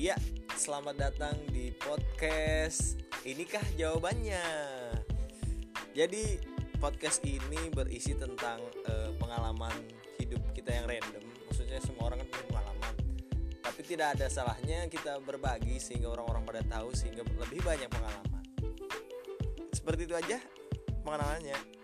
Iya, selamat datang di podcast Inikah jawabannya? Jadi podcast ini berisi tentang uh, pengalaman hidup kita yang random Maksudnya semua orang kan punya pengalaman Tapi tidak ada salahnya kita berbagi sehingga orang-orang pada tahu Sehingga lebih banyak pengalaman Seperti itu aja pengalamannya.